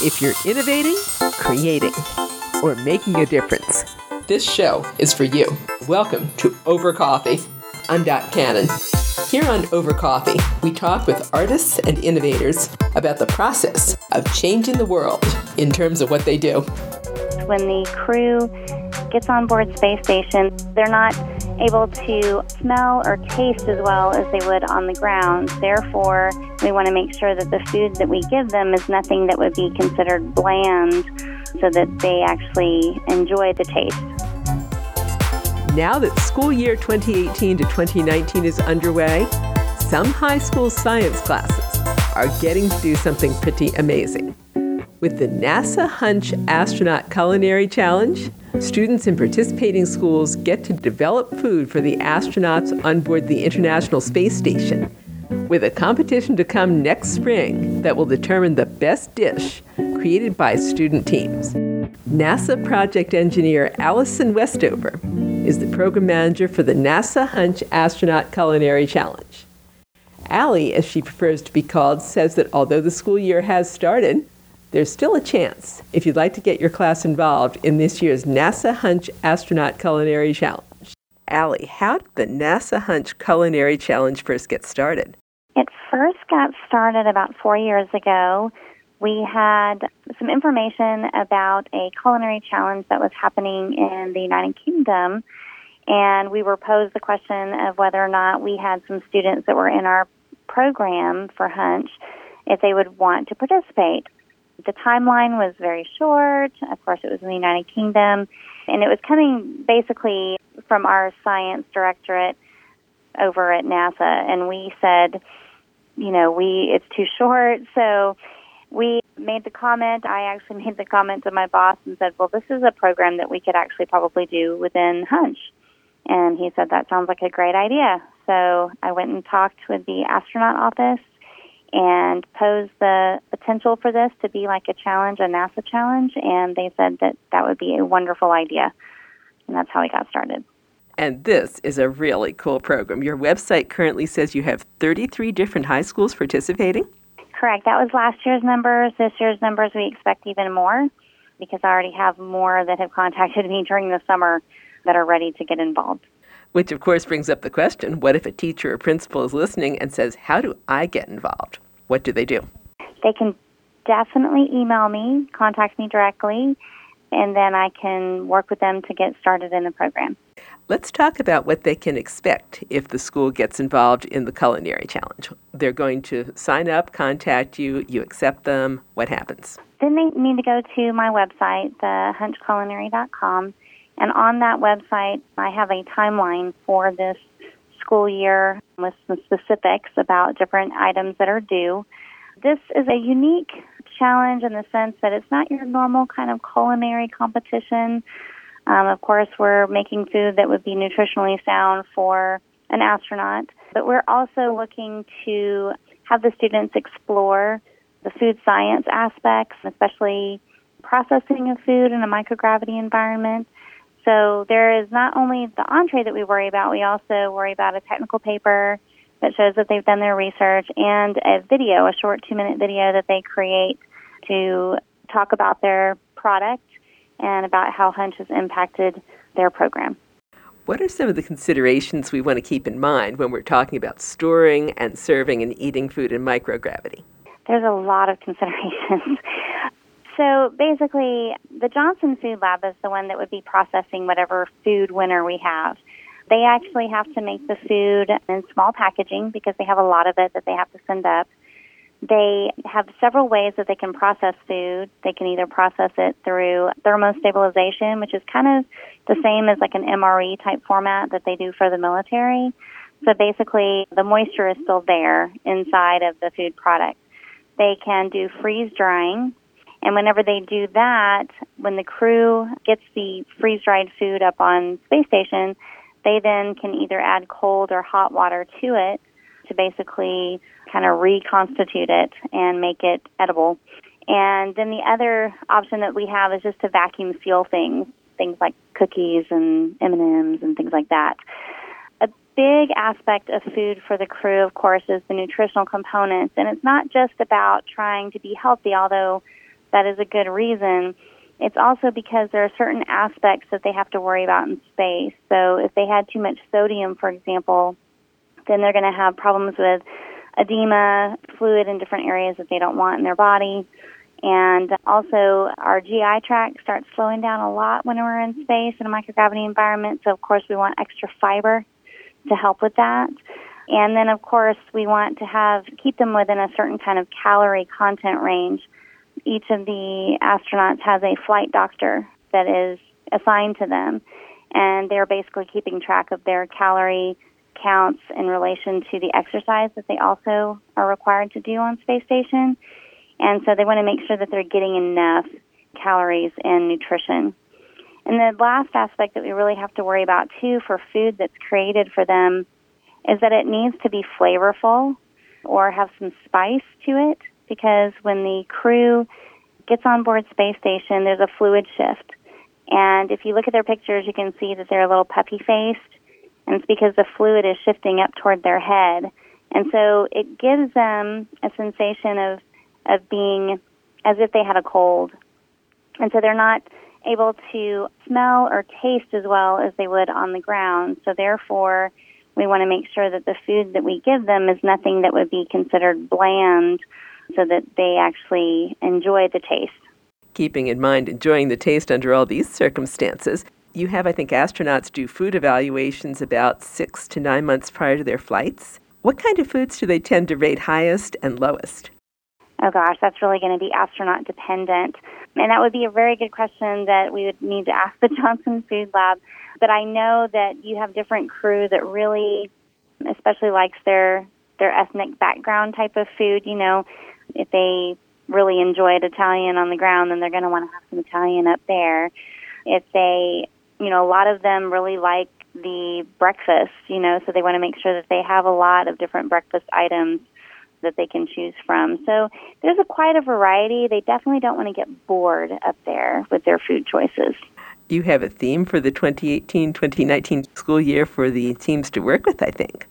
If you're innovating, creating, or making a difference, this show is for you. Welcome to Over Coffee. I'm Dot Cannon. Here on Over Coffee, we talk with artists and innovators about the process of changing the world in terms of what they do. When the crew gets on board space station, they're not able to smell or taste as well as they would on the ground. Therefore, we want to make sure that the food that we give them is nothing that would be considered bland so that they actually enjoy the taste. Now that school year 2018 to 2019 is underway, some high school science classes are getting to do something pretty amazing. With the NASA Hunch Astronaut Culinary Challenge, students in participating schools get to develop food for the astronauts on board the International Space Station, with a competition to come next spring that will determine the best dish created by student teams. NASA project engineer Allison Westover is the program manager for the NASA Hunch Astronaut Culinary Challenge. Alli, as she prefers to be called, says that although the school year has started, there's still a chance if you'd like to get your class involved in this year's NASA Hunch Astronaut Culinary Challenge. Alli, how did the NASA Hunch Culinary Challenge first get started? It first got started about four years ago we had some information about a culinary challenge that was happening in the United Kingdom, and we were posed the question of whether or not we had some students that were in our program for Hunch if they would want to participate. The timeline was very short. Of course, it was in the United Kingdom, and it was coming basically from our science directorate over at NASA, and we said, you know, we it's too short, so we made the comment. I actually made the comment to my boss and said, "Well, this is a program that we could actually probably do within Hunch." And he said, "That sounds like a great idea." So I went and talked with the astronaut office and posed the potential for this to be like a challenge, a NASA challenge, and they said that that would be a wonderful idea. And that's how we got started. And this is a really cool program. Your website currently says you have 33 different high schools participating. Correct. That was last year's numbers. This year's numbers, we expect even more because I already have more that have contacted me during the summer that are ready to get involved. Which, of course, brings up the question what if a teacher or principal is listening and says, How do I get involved? What do they do? They can definitely email me, contact me directly, and then I can work with them to get started in the program. Let's talk about what they can expect if the school gets involved in the culinary challenge. They're going to sign up, contact you, you accept them. What happens? Then they need to go to my website, thehunchculinary.com, and on that website, I have a timeline for this school year with some specifics about different items that are due. This is a unique challenge in the sense that it's not your normal kind of culinary competition um, of course, we're making food that would be nutritionally sound for an astronaut, but we're also looking to have the students explore the food science aspects, especially processing of food in a microgravity environment. So there is not only the entree that we worry about, we also worry about a technical paper that shows that they've done their research and a video, a short two minute video that they create to talk about their product and about how Hunch has impacted their program. What are some of the considerations we want to keep in mind when we're talking about storing and serving and eating food in microgravity? There's a lot of considerations. so basically, the Johnson Food Lab is the one that would be processing whatever food winner we have. They actually have to make the food in small packaging because they have a lot of it that they have to send up. They have several ways that they can process food. They can either process it through thermostabilization, which is kind of the same as like an MRE type format that they do for the military. So basically, the moisture is still there inside of the food product. They can do freeze drying, and whenever they do that, when the crew gets the freeze dried food up on space station, they then can either add cold or hot water to it to basically kind of reconstitute it and make it edible. And then the other option that we have is just to vacuum seal things, things like cookies and M&Ms and things like that. A big aspect of food for the crew, of course, is the nutritional components. And it's not just about trying to be healthy, although that is a good reason, it's also because there are certain aspects that they have to worry about in space. So if they had too much sodium, for example, then they're going to have problems with edema, fluid in different areas that they don't want in their body. And also, our GI tract starts slowing down a lot when we're in space in a microgravity environment. So, of course, we want extra fiber to help with that. And then, of course, we want to have keep them within a certain kind of calorie content range each of the astronauts has a flight doctor that is assigned to them, and they're basically keeping track of their calorie counts in relation to the exercise that they also are required to do on space station. And so they want to make sure that they're getting enough calories and nutrition. And the last aspect that we really have to worry about too for food that's created for them is that it needs to be flavorful or have some spice to it because when the crew gets on board space station, there's a fluid shift. And if you look at their pictures, you can see that they're a little puppy faced. And it's because the fluid is shifting up toward their head. And so it gives them a sensation of, of being as if they had a cold. And so they're not able to smell or taste as well as they would on the ground. So therefore, we want to make sure that the food that we give them is nothing that would be considered bland so that they actually enjoy the taste. Keeping in mind enjoying the taste under all these circumstances, you have, I think, astronauts do food evaluations about six to nine months prior to their flights. What kind of foods do they tend to rate highest and lowest? Oh gosh, that's really going to be astronaut dependent. And that would be a very good question that we would need to ask the Johnson Food Lab. But I know that you have different crew that really, especially likes their their ethnic background type of food. You know, if they really enjoyed Italian on the ground, then they're going to want to have some Italian up there. If they, you know, a lot of them really like the breakfast, you know, so they want to make sure that they have a lot of different breakfast items that they can choose from. So there's a quite a variety. They definitely don't want to get bored up there with their food choices. You have a theme for the 2018-2019 school year for the teams to work with, I think.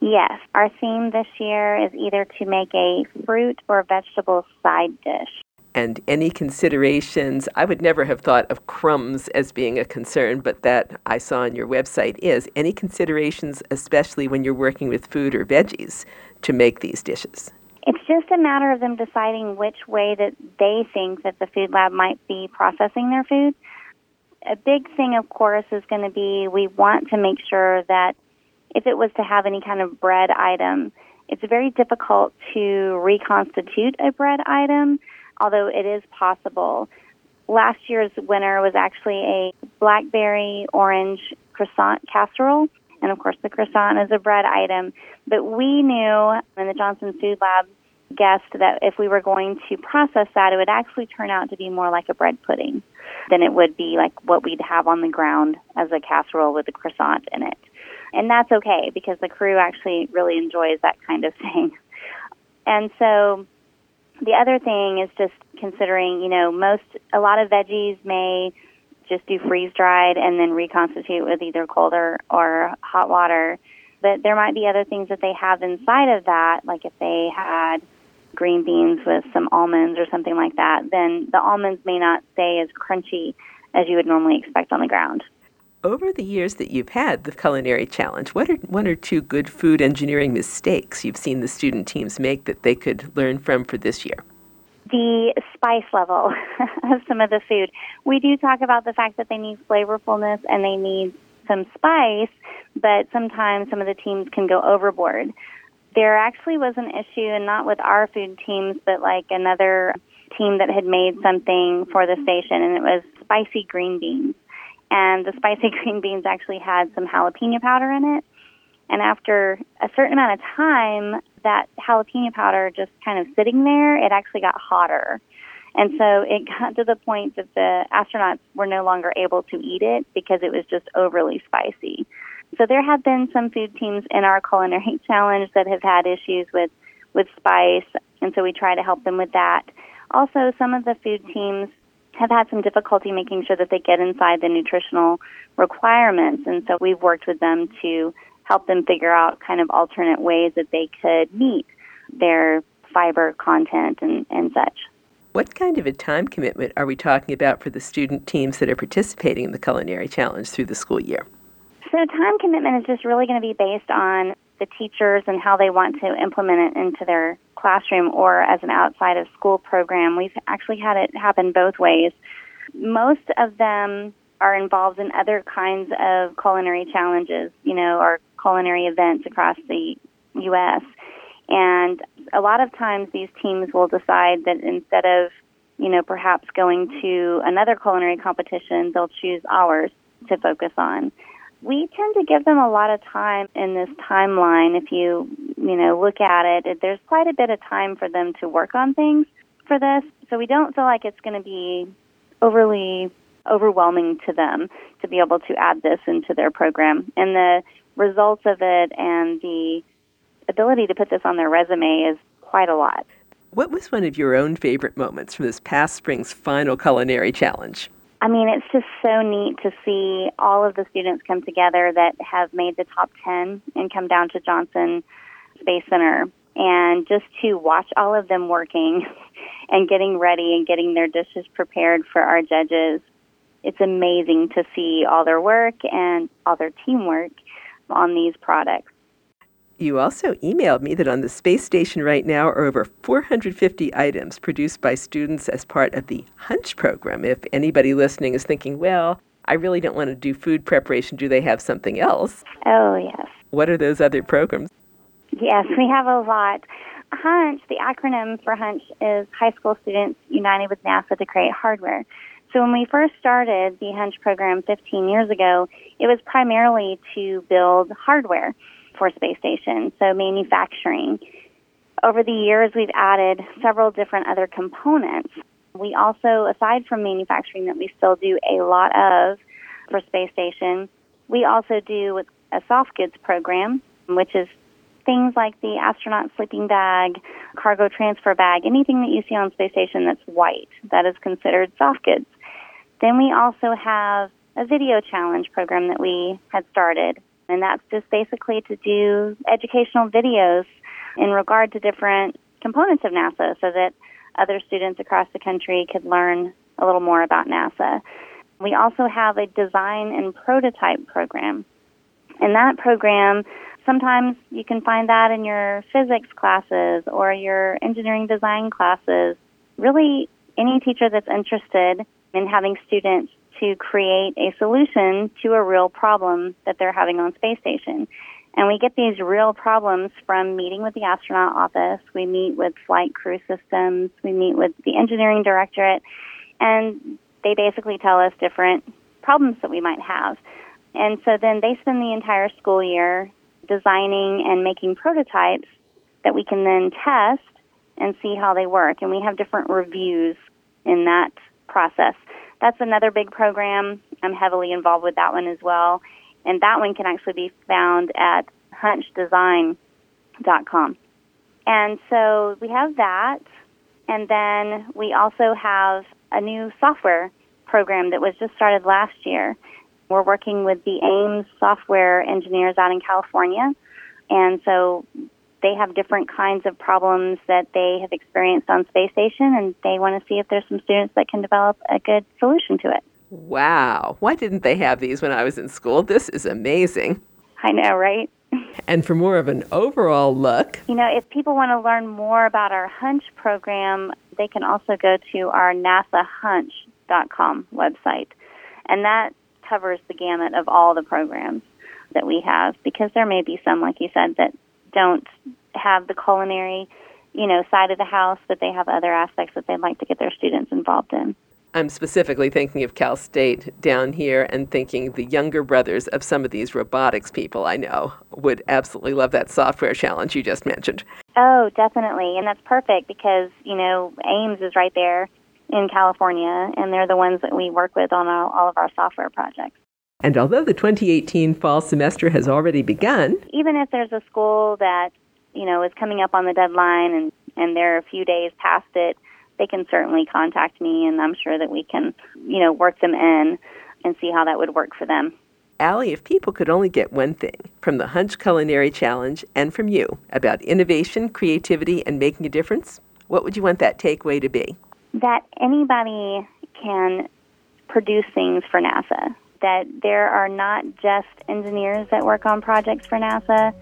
Yes, our theme this year is either to make a fruit or vegetable side dish. And any considerations? I would never have thought of crumbs as being a concern, but that I saw on your website is any considerations, especially when you're working with food or veggies, to make these dishes? It's just a matter of them deciding which way that they think that the food lab might be processing their food. A big thing, of course, is going to be we want to make sure that if it was to have any kind of bread item, it's very difficult to reconstitute a bread item, although it is possible. Last year's winner was actually a blackberry orange croissant casserole. And of course, the croissant is a bread item. But we knew in the Johnson Food Lab guessed that if we were going to process that, it would actually turn out to be more like a bread pudding than it would be like what we'd have on the ground as a casserole with a croissant in it. And that's okay because the crew actually really enjoys that kind of thing. And so the other thing is just considering, you know, most, a lot of veggies may just do freeze dried and then reconstitute with either cold or, or hot water. But there might be other things that they have inside of that, like if they had green beans with some almonds or something like that, then the almonds may not stay as crunchy as you would normally expect on the ground. Over the years that you've had the culinary challenge, what are one or two good food engineering mistakes you've seen the student teams make that they could learn from for this year? The spice level of some of the food. We do talk about the fact that they need flavorfulness and they need some spice, but sometimes some of the teams can go overboard. There actually was an issue, and not with our food teams, but like another team that had made something for the station, and it was spicy green beans and the spicy green beans actually had some jalapeno powder in it. And after a certain amount of time, that jalapeno powder just kind of sitting there, it actually got hotter. And so it got to the point that the astronauts were no longer able to eat it because it was just overly spicy. So there have been some food teams in our culinary challenge that have had issues with, with spice, and so we try to help them with that. Also, some of the food teams have had some difficulty making sure that they get inside the nutritional requirements. And so we've worked with them to help them figure out kind of alternate ways that they could meet their fiber content and, and such. What kind of a time commitment are we talking about for the student teams that are participating in the Culinary Challenge through the school year? So, time commitment is just really going to be based on the teachers and how they want to implement it into their classroom or as an outside of school program. We've actually had it happen both ways. Most of them are involved in other kinds of culinary challenges, you know, or culinary events across the U.S. And a lot of times these teams will decide that instead of, you know, perhaps going to another culinary competition, they'll choose ours to focus on. We tend to give them a lot of time in this timeline. If you, you know, look at it, there's quite a bit of time for them to work on things for this. So we don't feel like it's going to be overly overwhelming to them to be able to add this into their program. And the results of it and the ability to put this on their resume is quite a lot. What was one of your own favorite moments from this past spring's final culinary challenge? I mean, it's just so neat to see all of the students come together that have made the top 10 and come down to Johnson Space Center. And just to watch all of them working and getting ready and getting their dishes prepared for our judges it's amazing to see all their work and all their teamwork on these products. You also emailed me that on the space station right now are over 450 items produced by students as part of the Hunch program. If anybody listening is thinking, well, I really don't want to do food preparation, do they have something else? Oh, yes. What are those other programs? Yes, we have a lot. Hunch, the acronym for Hunch is High School Students United with NASA to Create Hardware. So when we first started the Hunch program 15 years ago, it was primarily to build hardware for space station, so manufacturing. Over the years, we've added several different other components. We also, aside from manufacturing that we still do a lot of for space station, we also do a soft goods program, which is things like the astronaut sleeping bag, cargo transfer bag, anything that you see on space station that's white, that is considered soft goods. Then we also have a video challenge program that we had started, and that's just basically to do educational videos in regard to different components of NASA so that other students across the country could learn a little more about NASA. We also have a design and prototype program. In that program, sometimes you can find that in your physics classes or your engineering design classes. Really, any teacher that's interested in having students to create a solution to a real problem that they're having on space station. And we get these real problems from meeting with the astronaut office. We meet with flight crew systems. We meet with the engineering directorate. And they basically tell us different problems that we might have. And so then they spend the entire school year designing and making prototypes that we can then test and see how they work. And we have different reviews in that process. That's another big program. I'm heavily involved with that one as well. And that one can actually be found at hunchdesign.com. And so we have that. And then we also have a new software program that was just started last year. We're working with the Ames software engineers out in California. And so they have different kinds of problems that they have experienced on space station and they want to see if there's some students that can develop a good solution to it. Wow. Why didn't they have these when I was in school? This is amazing. I know, right? And for more of an overall look, you know, if people want to learn more about our Hunch program, they can also go to our nasahunch.com website. And that covers the gamut of all the programs that we have because there may be some, like you said, that don't have the culinary, you know, side of the house, but they have other aspects that they'd like to get their students involved in. I'm specifically thinking of Cal State down here and thinking the younger brothers of some of these robotics people I know would absolutely love that software challenge you just mentioned. Oh, definitely. And that's perfect because, you know, Ames is right there in California, and they're the ones that we work with on all, all of our software projects. And although the 2018 fall semester has already begun, even if there's a school that, you know, is coming up on the deadline and, and they're a few days past it, they can certainly contact me and I'm sure that we can, you know, work them in and see how that would work for them. Alli, if people could only get one thing from the Hunch Culinary Challenge and from you about innovation, creativity, and making a difference, what would you want that takeaway to be? that anybody can produce things for NASA. That there are not just engineers that work on projects for NASA,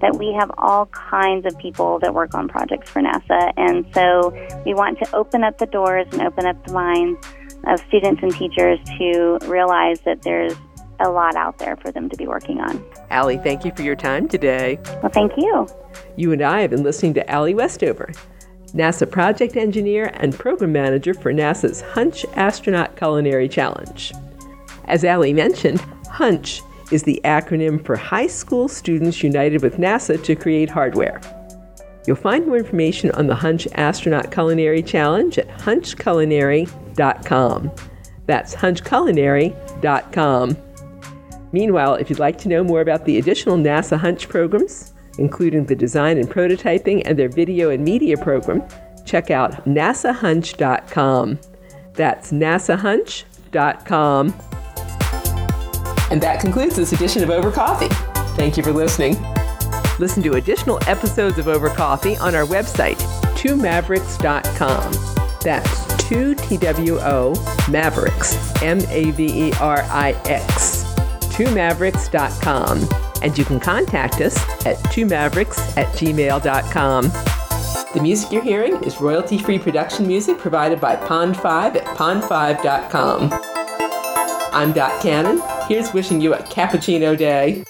that we have all kinds of people that work on projects for NASA. And so we want to open up the doors and open up the minds of students and teachers to realize that there's a lot out there for them to be working on. Alli, thank you for your time today. Well, thank you. You and I have been listening to Alli Westover, NASA project engineer and program manager for NASA's Hunch Astronaut Culinary Challenge. As Alli mentioned, HUNCH is the acronym for High School Students United with NASA to Create Hardware. You'll find more information on the Hunch Astronaut Culinary Challenge at hunchculinary.com. That's hunchculinary.com. Meanwhile, if you'd like to know more about the additional NASA Hunch programs, including the design and prototyping and their video and media program, check out nasahunch.com. That's nasahunch.com. And that concludes this edition of Over Coffee. Thank you for listening. Listen to additional episodes of Over Coffee on our website, twomaverix.com. That's 2TWO Mavericks, M A V E R I X, twomaverix.com and you can contact us at twomavericks at gmail.com. The music you're hearing is royalty free production music provided by Pond5 at pond5.com. I'm Dot Cannon. Here's wishing you a cappuccino day.